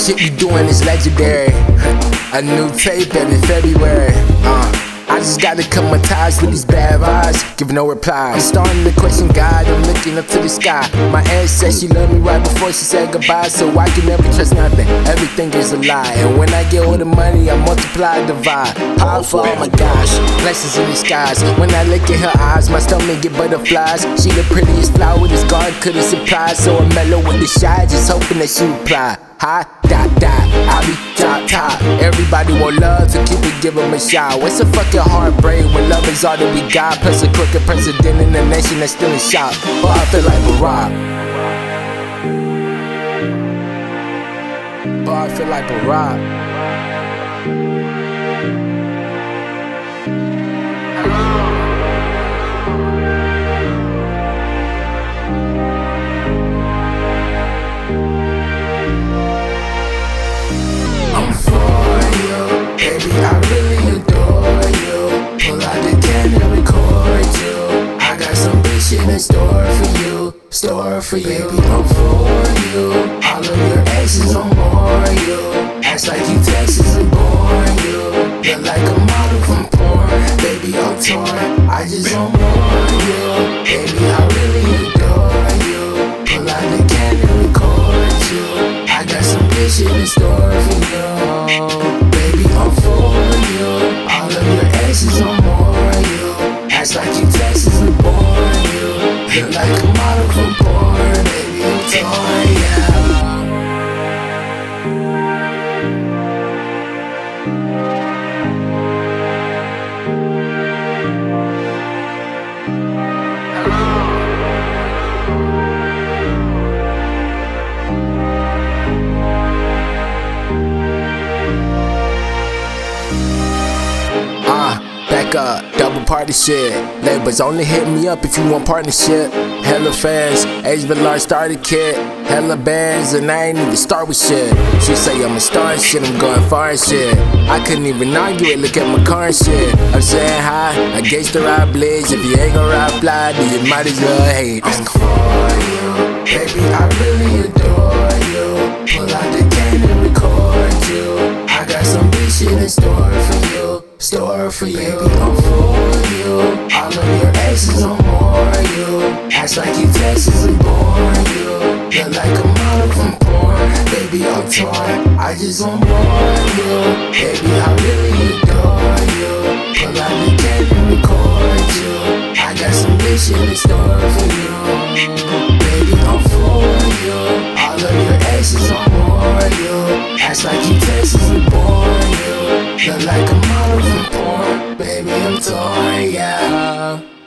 shit you doing is legendary. A new tape every February. Uh. I just gotta cut my ties with these bad vibes, give no reply. I'm starting to question God, I'm looking up to the sky. My aunt said she loved me right before she said goodbye, so I can never trust nothing. Everything is a lie, and when I get all the money, I multiply, divide. Powerful, oh my gosh, blessings in disguise. When I look at her eyes, my stomach get butterflies. She the prettiest flower this garden could've supplied, so I'm Melo with the shy, just hoping that she reply. Hi, dot, dot, I be top, top. Everybody want love keep it, give them a shot. What's a fucking heartbreak when love is all that we got? Plus a crooked president in the nation that's still in shock. But I feel like Barack. But I feel like Barack. Baby. I really adore you. Pull out the and record you. I got some shit in store for you, store for you. Baby, I'm for you. All of your exes, I'm on you. Acts like you Texas and born You're like a model from porn, baby. I'm torn, yeah. Back up, double party shit. Labels only hit me up if you want partnership. Hella fans, Age Villar started kid. Hella bands, and I ain't even start with shit. She say I'm a star and shit, I'm going far and shit. I couldn't even argue it, look at my car and shit. I'm saying hi, I the ride blitz. If you ain't gonna ride fly, then you might as well hate. I'm for you, baby, I really adore you. Pull out the canon record you. I got some big shit in store for you, store for you. Baby, I'm for you. All of your exes, I'm on you. Acts like you Texas and born you. You're like a model from porn, baby, I'm torn. I just want more of you, baby, I really adore you. Pull out the can and record you. I got some shit in store for you, baby, I'm for you faces you. Like your taste isn't you. Look like a model from porn, baby, I'm torn, yeah.